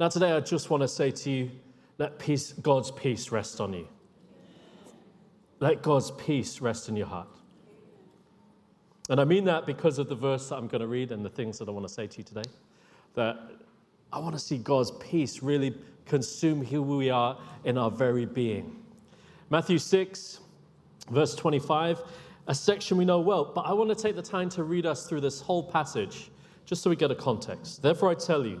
Now, today, I just want to say to you let peace, God's peace rest on you. Let God's peace rest in your heart. And I mean that because of the verse that I'm going to read and the things that I want to say to you today. That I want to see God's peace really consume who we are in our very being. Matthew 6, verse 25, a section we know well, but I want to take the time to read us through this whole passage just so we get a context. Therefore, I tell you,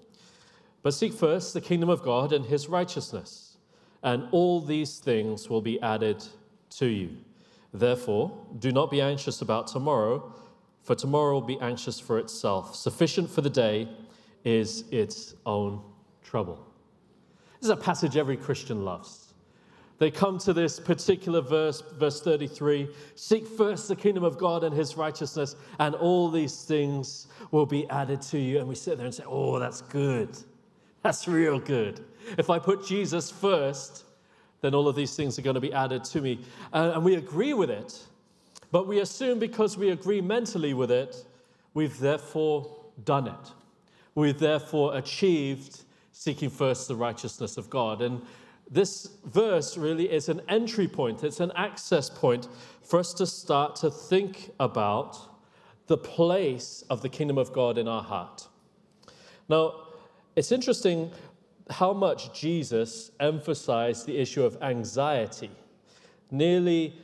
But seek first the kingdom of God and his righteousness, and all these things will be added to you. Therefore, do not be anxious about tomorrow, for tomorrow will be anxious for itself. Sufficient for the day is its own trouble. This is a passage every Christian loves. They come to this particular verse, verse 33 Seek first the kingdom of God and his righteousness, and all these things will be added to you. And we sit there and say, Oh, that's good. That's real good. If I put Jesus first, then all of these things are going to be added to me. Uh, and we agree with it. But we assume because we agree mentally with it, we've therefore done it. We've therefore achieved seeking first the righteousness of God. And this verse really is an entry point, it's an access point for us to start to think about the place of the kingdom of God in our heart. Now, it's interesting how much Jesus emphasized the issue of anxiety. Nearly,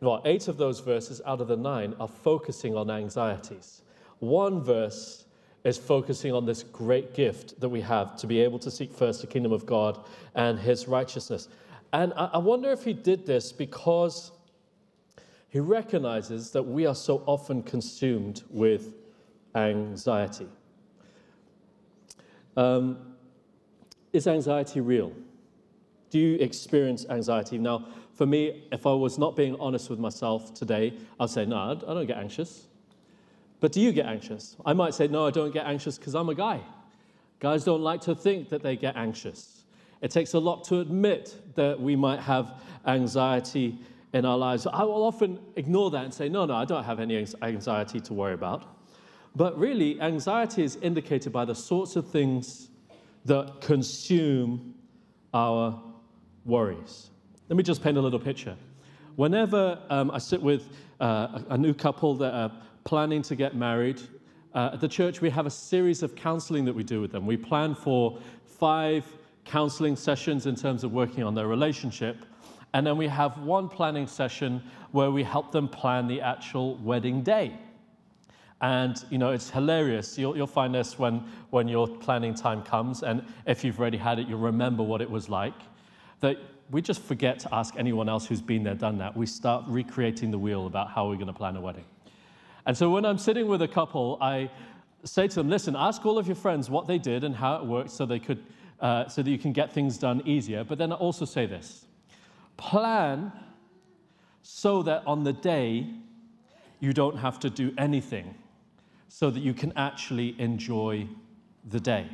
well, eight of those verses out of the nine are focusing on anxieties. One verse is focusing on this great gift that we have to be able to seek first the kingdom of God and his righteousness. And I wonder if he did this because he recognizes that we are so often consumed with anxiety. Um, is anxiety real? Do you experience anxiety? Now, for me, if I was not being honest with myself today, I'd say, no, I don't get anxious. But do you get anxious? I might say, no, I don't get anxious because I'm a guy. Guys don't like to think that they get anxious. It takes a lot to admit that we might have anxiety in our lives. I will often ignore that and say, no, no, I don't have any anxiety to worry about. But really, anxiety is indicated by the sorts of things that consume our worries. Let me just paint a little picture. Whenever um, I sit with uh, a, new couple that are planning to get married, uh, at the church we have a series of counseling that we do with them. We plan for five counseling sessions in terms of working on their relationship. And then we have one planning session where we help them plan the actual wedding day. And you know, it's hilarious. You'll, you'll find this when, when your planning time comes, and if you've already had it, you'll remember what it was like. That we just forget to ask anyone else who's been there, done that. We start recreating the wheel about how we're going to plan a wedding. And so when I'm sitting with a couple, I say to them, listen, ask all of your friends what they did and how it worked so they could, uh, so that you can get things done easier. But then I also say this plan so that on the day you don't have to do anything, so that you can actually enjoy the day.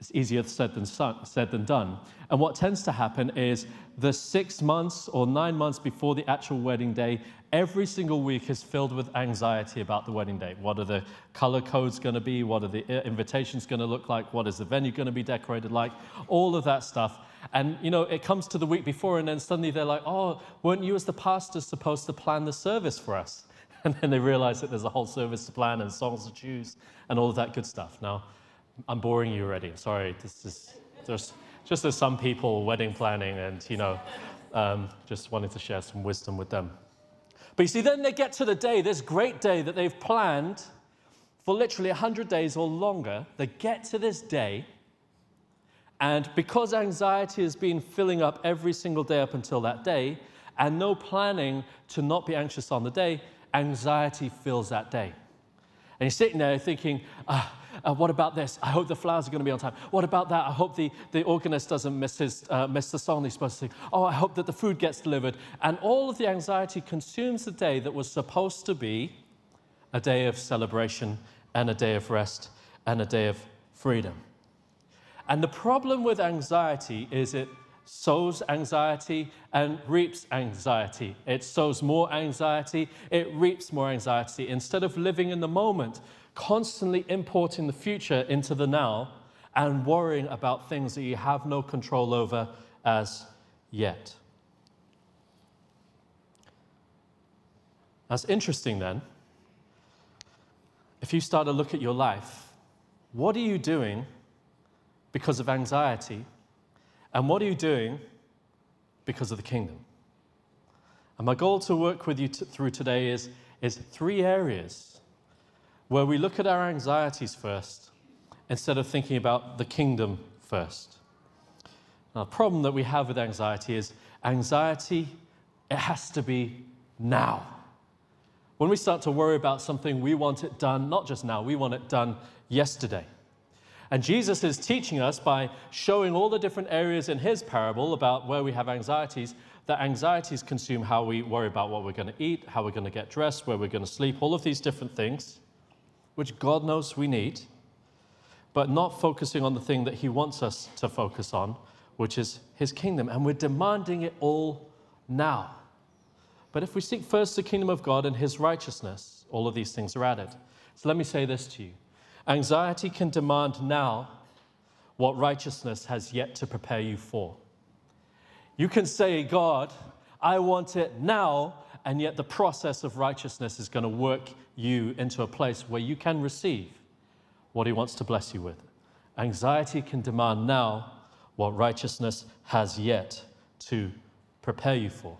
It's easier said than, said than done. And what tends to happen is the six months or nine months before the actual wedding day, every single week is filled with anxiety about the wedding day. What are the color codes going to be? What are the uh, invitations going to look like? What is the venue going to be decorated like? All of that stuff. And, you know, it comes to the week before, and then suddenly they're like, oh, weren't you as the pastor supposed to plan the service for us? And then they realize that there's a whole service to plan and songs to choose and all of that good stuff. Now, I'm boring you already. Sorry, this is There's just as some people wedding planning and, you know, um, just wanted to share some wisdom with them. But you see, then they get to the day, this great day that they've planned for literally 100 days or longer. They get to this day, and because anxiety has been filling up every single day up until that day, and no planning to not be anxious on the day, anxiety fills that day. And you're sitting there thinking, uh, what about this? I hope the flowers are going to be on time. What about that? I hope the, the organist doesn't miss, his, uh, miss the song he's supposed to sing. Oh, I hope that the food gets delivered. And all of the anxiety consumes the day that was supposed to be a day of celebration and a day of rest and a day of freedom. And the problem with anxiety is it sows anxiety and reaps anxiety. It sows more anxiety, it reaps more anxiety. Instead of living in the moment, constantly importing the future into the now and worrying about things that you have no control over as yet. That's interesting then. If you start to look at your life, what are you doing because of anxiety? And what are you doing because of the kingdom? And my goal to work with you t- through today is, is three areas where we look at our anxieties first instead of thinking about the kingdom first. Now, the problem that we have with anxiety is anxiety, it has to be now. When we start to worry about something, we want it done, not just now, we want it done yesterday. And Jesus is teaching us by showing all the different areas in his parable about where we have anxieties, that anxieties consume how we worry about what we're going to eat, how we're going to get dressed, where we're going to sleep, all of these different things which God knows we need, but not focusing on the thing that He wants us to focus on, which is His kingdom. And we're demanding it all now. But if we seek first the kingdom of God and His righteousness, all of these things are added. So let me say this to you anxiety can demand now what righteousness has yet to prepare you for. You can say, God, I want it now, and yet the process of righteousness is going to work you into a place where you can receive what He wants to bless you with. Anxiety can demand now what righteousness has yet to prepare you for.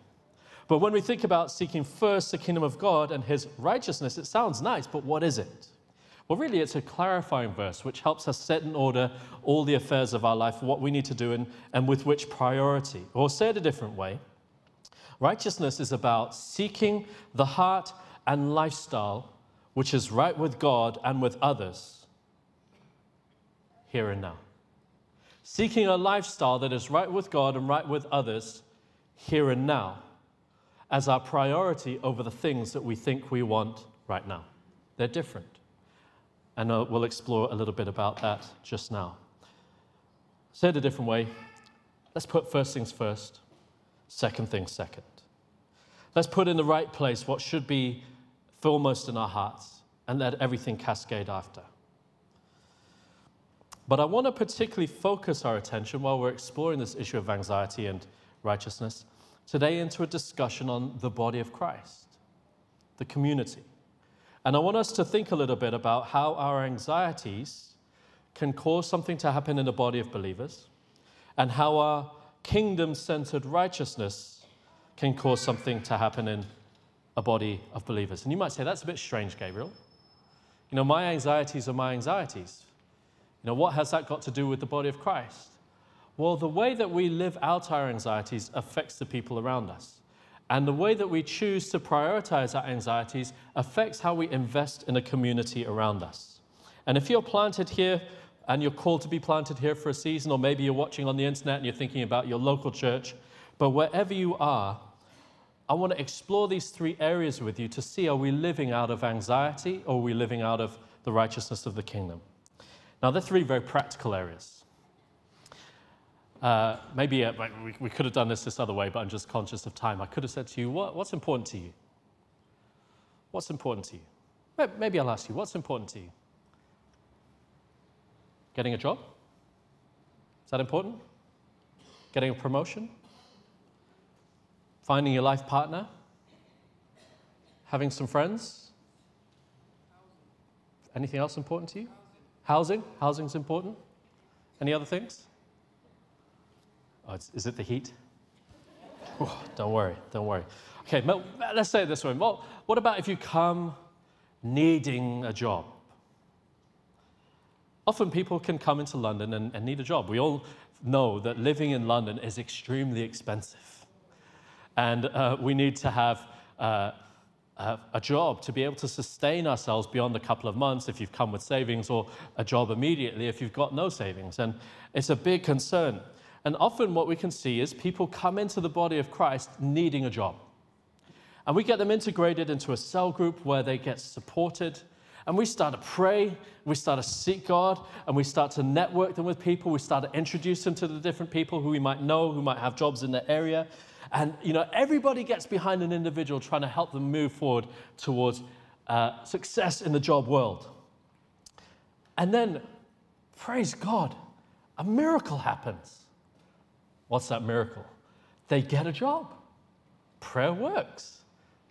But when we think about seeking first the kingdom of God and His righteousness, it sounds nice, but what is it? Well, really, it's a clarifying verse which helps us set in order all the affairs of our life, what we need to do, and, and with which priority. Or say it a different way righteousness is about seeking the heart and lifestyle which is right with God and with others here and now. Seeking a lifestyle that is right with God and right with others here and now as our priority over the things that we think we want right now. They're different. And uh, we'll explore a little bit about that just now. Say it a different way. Let's put first things first, second things second. Let's put in the right place what should be foremost in our hearts and let everything cascade after. But I want to particularly focus our attention while we're exploring this issue of anxiety and righteousness today into a discussion on the body of Christ, the community. And I want us to think a little bit about how our anxieties can cause something to happen in the body of believers and how our kingdom centered righteousness can cause something to happen in a body of believers. And you might say, that's a bit strange, Gabriel. You know, my anxieties are my anxieties. You know, what has that got to do with the body of Christ? Well, the way that we live out our anxieties affects the people around us. And the way that we choose to prioritize our anxieties affects how we invest in a community around us. And if you're planted here and you're called to be planted here for a season, or maybe you're watching on the internet and you're thinking about your local church, but wherever you are, I want to explore these three areas with you to see are we living out of anxiety or are we living out of the righteousness of the kingdom? Now, they're three very practical areas. Uh, maybe uh, we, we, could have done this this other way, but I'm just conscious of time. I could have said to you, what, What's important to you? What's important to you? Maybe I'll ask you, What's important to you? Getting a job? Is that important? Getting a promotion? Finding your life partner? Having some friends? Anything else important to you? Housing? Housing? Housing's important. Any other things? Oh, is it the heat? Oh, don't worry, don't worry. Okay, let's say it this way. Well, what about if you come needing a job? Often people can come into London and, and need a job. We all know that living in London is extremely expensive. And uh, we need to have uh, a job to be able to sustain ourselves beyond a couple of months if you've come with savings, or a job immediately if you've got no savings. And it's a big concern. And often what we can see is people come into the body of Christ needing a job. And we get them integrated into a cell group where they get supported. And we start to pray, we start to seek God, and we start to network them with people. We start to introduce them to the different people who we might know, who might have jobs in their area. And you know, everybody gets behind an individual trying to help them move forward towards uh, success in the job world. And then, praise God, a miracle happens. What's that miracle? They get a job. Prayer works.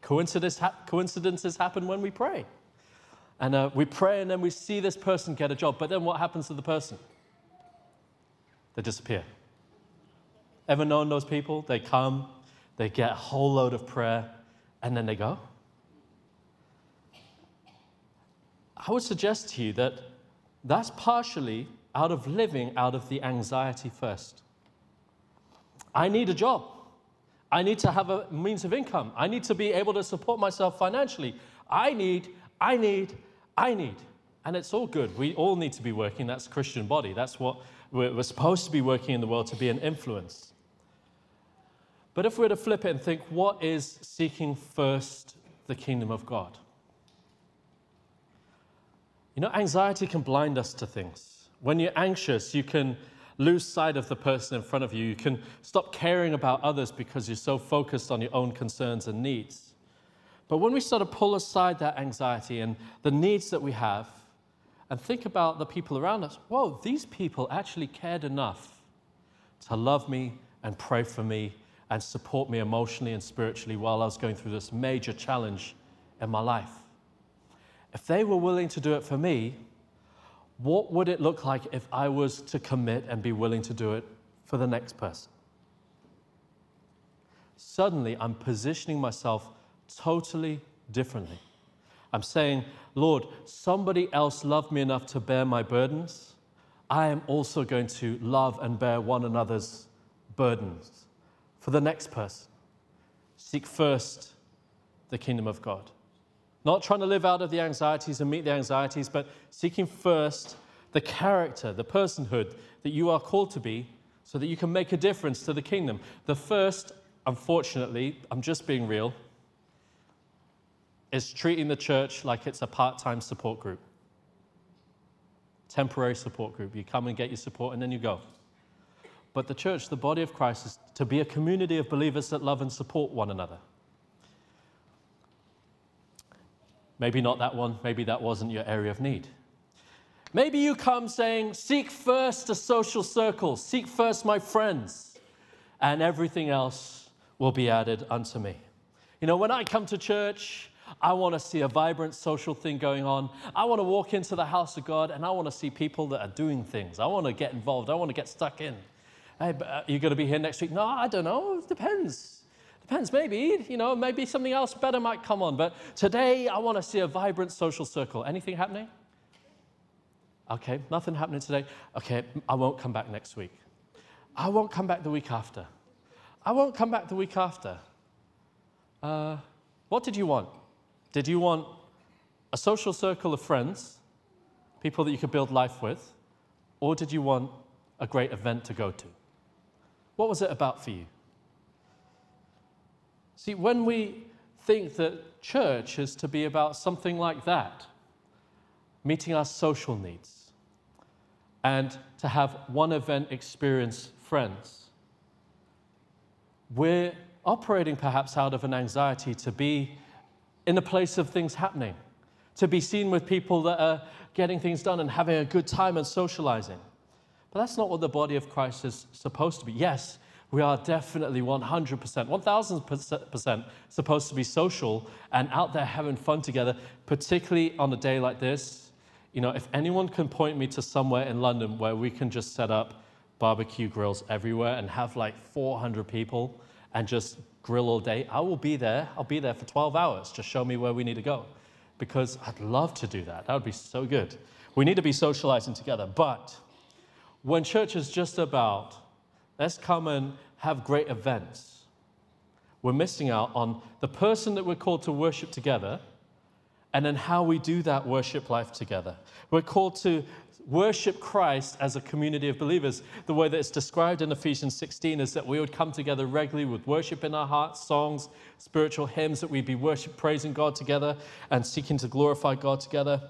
Coincidence ha- coincidences happen when we pray. And uh, we pray and then we see this person get a job. But then what happens to the person? They disappear. Ever known those people? They come, they get a whole load of prayer, and then they go. I would suggest to you that that's partially out of living out of the anxiety first. I need a job. I need to have a means of income. I need to be able to support myself financially. I need, I need, I need. And it's all good. We all need to be working. That's Christian body. That's what we're, supposed to be working in the world to be an influence. But if we were to flip it and think, what is seeking first the kingdom of God? You know, anxiety can blind us to things. When you're anxious, you can lose sight of the person in front of you. You can stop caring about others because you're so focused on your own concerns and needs. But when we sort of pull aside that anxiety and the needs that we have and think about the people around us, whoa, these people actually cared enough to love me and pray for me and support me emotionally and spiritually while I was going through this major challenge in my life. If they were willing to do it for me, what would it look like if I was to commit and be willing to do it for the next person? Suddenly, I'm positioning myself totally differently. I'm saying, Lord, somebody else loved me enough to bear my burdens. I am also going to love and bear one another's burdens for the next person. Seek first the kingdom of God. Not trying to live out of the anxieties and meet the anxieties, but seeking first the character, the personhood that you are called to be so that you can make a difference to the kingdom. The first, unfortunately, I'm just being real, is treating the church like it's a part time support group, temporary support group. You come and get your support and then you go. But the church, the body of Christ, is to be a community of believers that love and support one another. Maybe not that one, maybe that wasn't your area of need. Maybe you come saying, Seek first a social circle, seek first my friends, and everything else will be added unto me. You know, when I come to church, I want to see a vibrant social thing going on. I want to walk into the house of God and I want to see people that are doing things. I want to get involved. I want to get stuck in. Hey, uh, are you going to be here next week? No, I don't know. It depends. Depends, maybe. You know, maybe something else better might come on. But today, I want to see a vibrant social circle. Anything happening? Okay, nothing happening today. Okay, I won't come back next week. I won't come back the week after. I won't come back the week after. Uh, what did you want? Did you want a social circle of friends, people that you could build life with, or did you want a great event to go to? What was it about for you? See, when we think that church is to be about something like that, meeting our social needs, and to have one event experience friends, we're operating perhaps out of an anxiety to be in a place of things happening, to be seen with people that are getting things done and having a good time and socializing. But that's not what the body of Christ is supposed to be. Yes, we are definitely 100%, 1000% supposed to be social and out there having fun together, particularly on a day like this. You know, if anyone can point me to somewhere in London where we can just set up barbecue grills everywhere and have like 400 people and just grill all day, I will be there. I'll be there for 12 hours. Just show me where we need to go. Because I'd love to do that. That would be so good. We need to be socializing together. But when church is just about, let's come and have great events, we're missing out on the person that we're called to worship together and then how we do that worship life together. We're called to worship Christ as a community of believers. The way that it's described in Ephesians 16 is that we would come together regularly with worship in our hearts, songs, spiritual hymns, that we'd be worship, praising God together and seeking to glorify God together.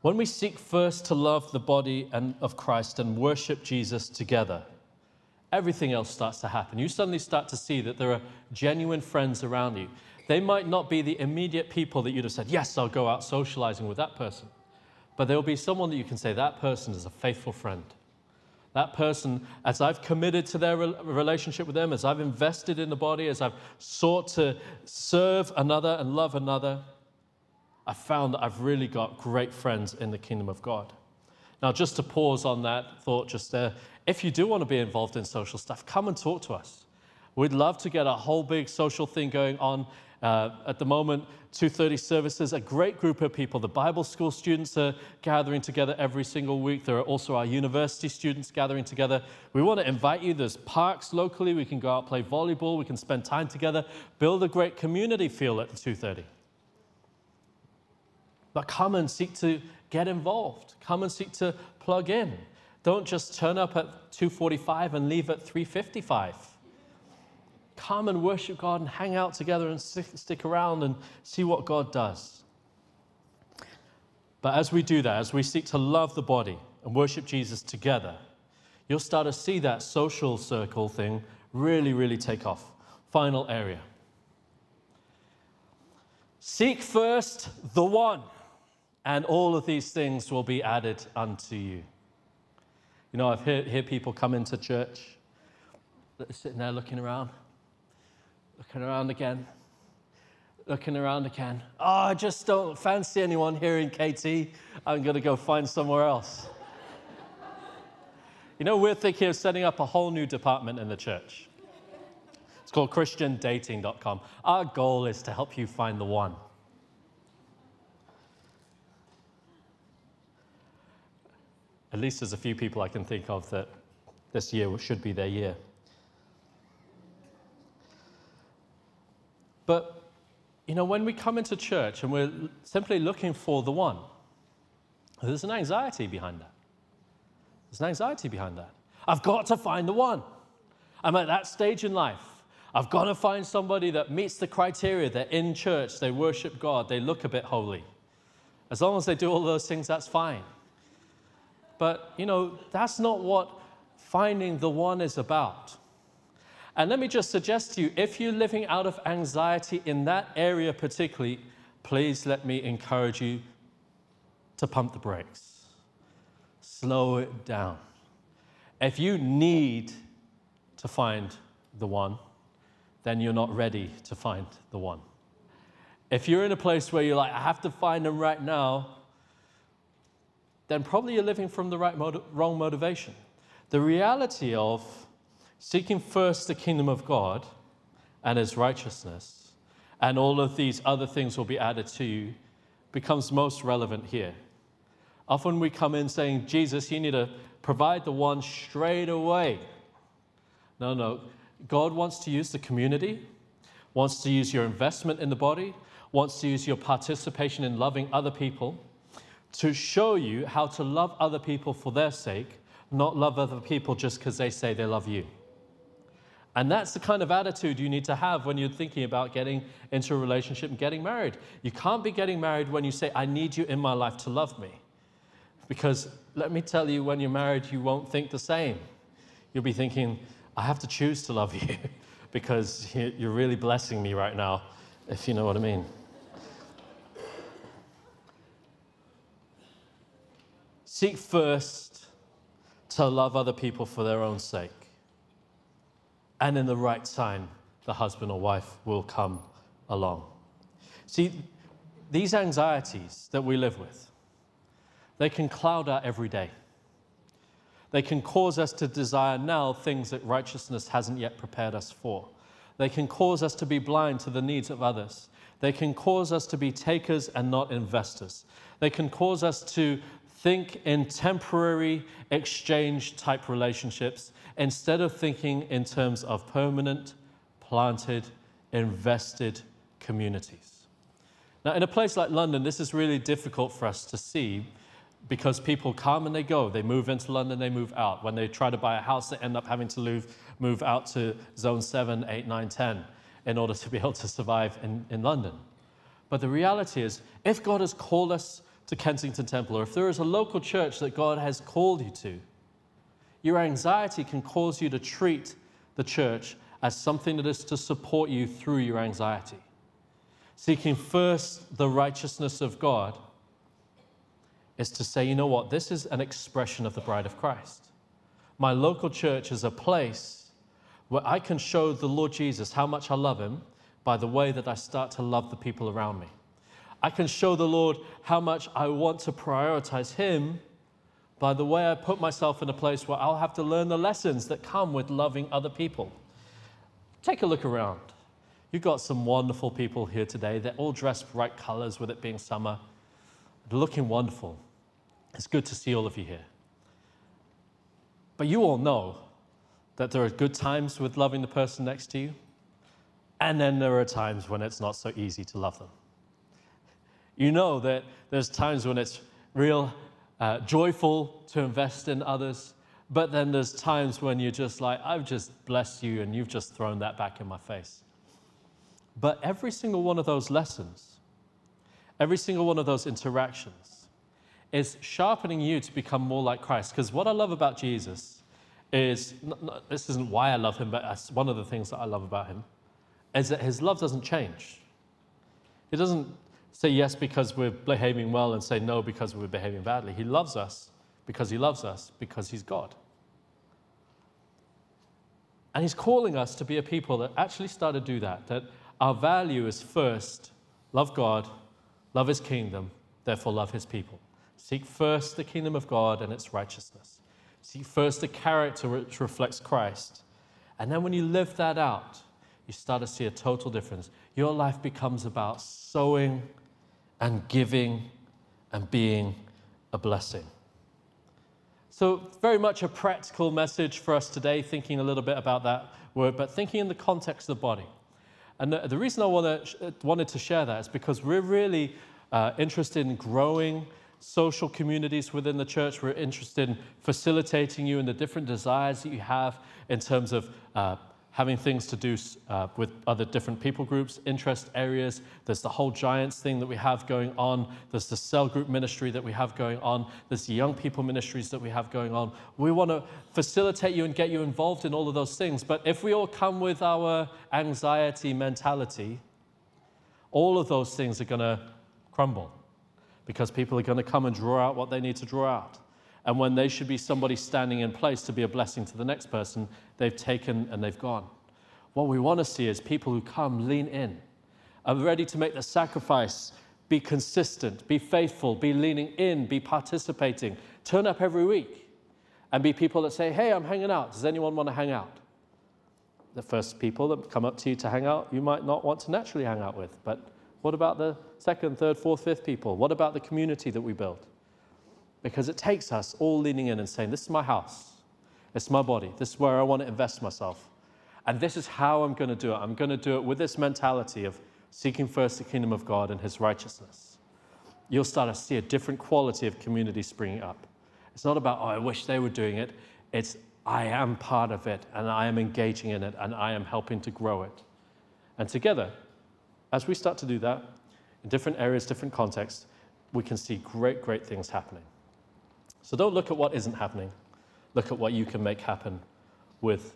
When we seek first to love the body and, of Christ and worship Jesus together, everything else starts to happen. You suddenly start to see that there are genuine friends around you. They might not be the immediate people that you'd have said, Yes, I'll go out socializing with that person. But there will be someone that you can say, That person is a faithful friend. That person, as I've committed to their relationship with them, as I've invested in the body, as I've sought to serve another and love another, I've found that I've really got great friends in the kingdom of God. Now, just to pause on that thought just there, if you do want to be involved in social stuff, come and talk to us. We'd love to get a whole big social thing going on. Uh, at the moment, 230 services, a great group of people. The Bible school students are gathering together every single week. There are also our university students gathering together. We want to invite you. There's parks locally. We can go out play volleyball. We can spend time together, build a great community feel at 230. But come and seek to get involved. Come and seek to plug in. Don't just turn up at 2:45 and leave at 3:55. Come and worship God and hang out together and stick around and see what God does. But as we do that, as we seek to love the body and worship Jesus together, you'll start to see that social circle thing really, really take off. Final area. Seek first the one and all of these things will be added unto you. You know, I've heard people come into church, sitting there looking around, looking around again, looking around again. Oh, I just don't fancy anyone here in KT. I'm going to go find somewhere else. you know, we're thinking of setting up a whole new department in the church. It's called ChristianDating.com. Our goal is to help you find the one. At least there's a few people I can think of that this year should be their year. But, you know, when we come into church and we're simply looking for the one, there's an anxiety behind that. There's an anxiety behind that. I've got to find the one. I'm at that stage in life. I've got to find somebody that meets the criteria. They're in church, they worship God, they look a bit holy. As long as they do all those things, that's fine. But, you know, that's not what finding the one is about. And let me just suggest to you if you're living out of anxiety in that area particularly, please let me encourage you to pump the brakes, slow it down. If you need to find the one, then you're not ready to find the one. If you're in a place where you're like, I have to find them right now, then probably you're living from the right wrong motivation. The reality of seeking first the kingdom of God and his righteousness, and all of these other things will be added to you, becomes most relevant here. Often we come in saying, Jesus, you need to provide the one straight away. No, no. God wants to use the community, wants to use your investment in the body, wants to use your participation in loving other people to show you how to love other people for their sake, not love other people just because they say they love you. And that's the kind of attitude you need to have when you're thinking about getting into a relationship and getting married. You can't be getting married when you say, I need you in my life to love me. Because let me tell you, when you're married, you won't think the same. You'll be thinking, I have to choose to love you because you're really blessing me right now, if you know what I mean. Seek first to love other people for their own sake. And in the right time, the husband or wife will come along. See, these anxieties that we live with, they can cloud our every day. They can cause us to desire now things that righteousness hasn't yet prepared us for. They can cause us to be blind to the needs of others. They can cause us to be takers and not investors. They can cause us to think in temporary exchange type relationships instead of thinking in terms of permanent, planted, invested communities. Now, in a place like London, this is really difficult for us to see because people come and they go. They move into London, they move out. When they try to buy a house, they end up having to move, move out to zone 7, 8, 9, 10 in order to be able to survive in, in London. But the reality is, if God has called us to Kensington Temple, or if there is a local church that God has called you to, your anxiety can cause you to treat the church as something that is to support you through your anxiety. Seeking first the righteousness of God is to say, you know what, this is an expression of the bride of Christ. My local church is a place where I can show the Lord Jesus how much I love him by the way that I start to love the people around me. I can show the Lord how much I want to prioritize him by the way I put myself in a place where I'll have to learn the lessons that come with loving other people. Take a look around. You've got some wonderful people here today. They're all dressed bright colors with it being summer. They're looking wonderful. It's good to see all of you here. But you all know that there are good times with loving the person next to you, and then there are times when it's not so easy to love them. You know that there's times when it's real uh, joyful to invest in others, but then there's times when you're just like, I've just blessed you and you've just thrown that back in my face. But every single one of those lessons, every single one of those interactions is sharpening you to become more like Christ. Because what I love about Jesus is this isn't why I love him, but that's one of the things that I love about him is that his love doesn't change. He doesn't say yes because we're behaving well and say no because we're behaving badly. He loves us because he loves us because he's God. And he's calling us to be a people that actually start to do that, that our value is first love God, love his kingdom, therefore love his people. Seek first the kingdom of God and its righteousness. Seek first the character which reflects Christ. And then when you live that out, you start to see a total difference. Your life becomes about sowing and giving and being a blessing. So, very much a practical message for us today, thinking a little bit about that word, but thinking in the context of the body. And the, the reason I wanna, wanted to share that is because we're really uh, interested in growing social communities within the church. We're interested in facilitating you in the different desires that you have in terms of uh, having things to do uh, with other different people groups, interest areas. There's the whole Giants thing that we have going on. There's the cell group ministry that we have going on. There's the young people ministries that we have going on. We want to facilitate you and get you involved in all of those things. But if we all come with our anxiety mentality, all of those things are going to crumble because people are going to come and draw out what they need to draw out. And when they should be somebody standing in place to be a blessing to the next person, they've taken and they've gone. What we want to see is people who come, lean in, are ready to make the sacrifice, be consistent, be faithful, be leaning in, be participating, turn up every week, and be people that say, Hey, I'm hanging out. Does anyone want to hang out? The first people that come up to you to hang out, you might not want to naturally hang out with. But what about the second, third, fourth, fifth people? What about the community that we build? Because it takes us all leaning in and saying, This is my house, it's my body, this is where I want to invest myself. And this is how I'm going to do it. I'm going to do it with this mentality of seeking first the kingdom of God and his righteousness. You'll start to see a different quality of community springing up. It's not about, oh, I wish they were doing it. It's, I am part of it and I am engaging in it and I am helping to grow it. And together, as we start to do that, in different areas, different contexts, we can see great, great things happening. So don't look at what isn't happening. Look at what you can make happen with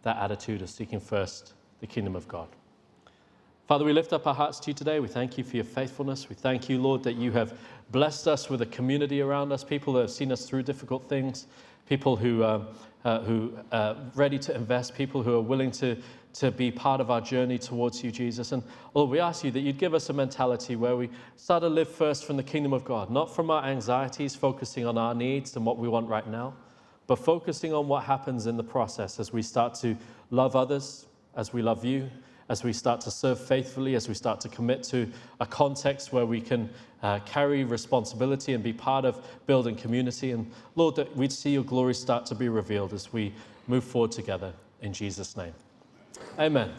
that attitude of seeking first the kingdom of God. Father, we lift up our hearts to you today. We thank you for your faithfulness. We thank you, Lord, that you have blessed us with a community around us, people that have seen us through difficult things, people who, uh, uh, who are uh, ready to invest, people who are willing to, to be part of our journey towards you, Jesus. And Lord, we ask you that you'd give us a mentality where we start to live first from the kingdom of God, not from our anxieties, focusing on our needs and what we want right now, but focusing on what happens in the process as we start to love others, as we love you, as we start to serve faithfully, as we start to commit to a context where we can uh, carry responsibility and be part of building community. And Lord, that we'd see your glory start to be revealed as we move forward together in Jesus' name. Amen.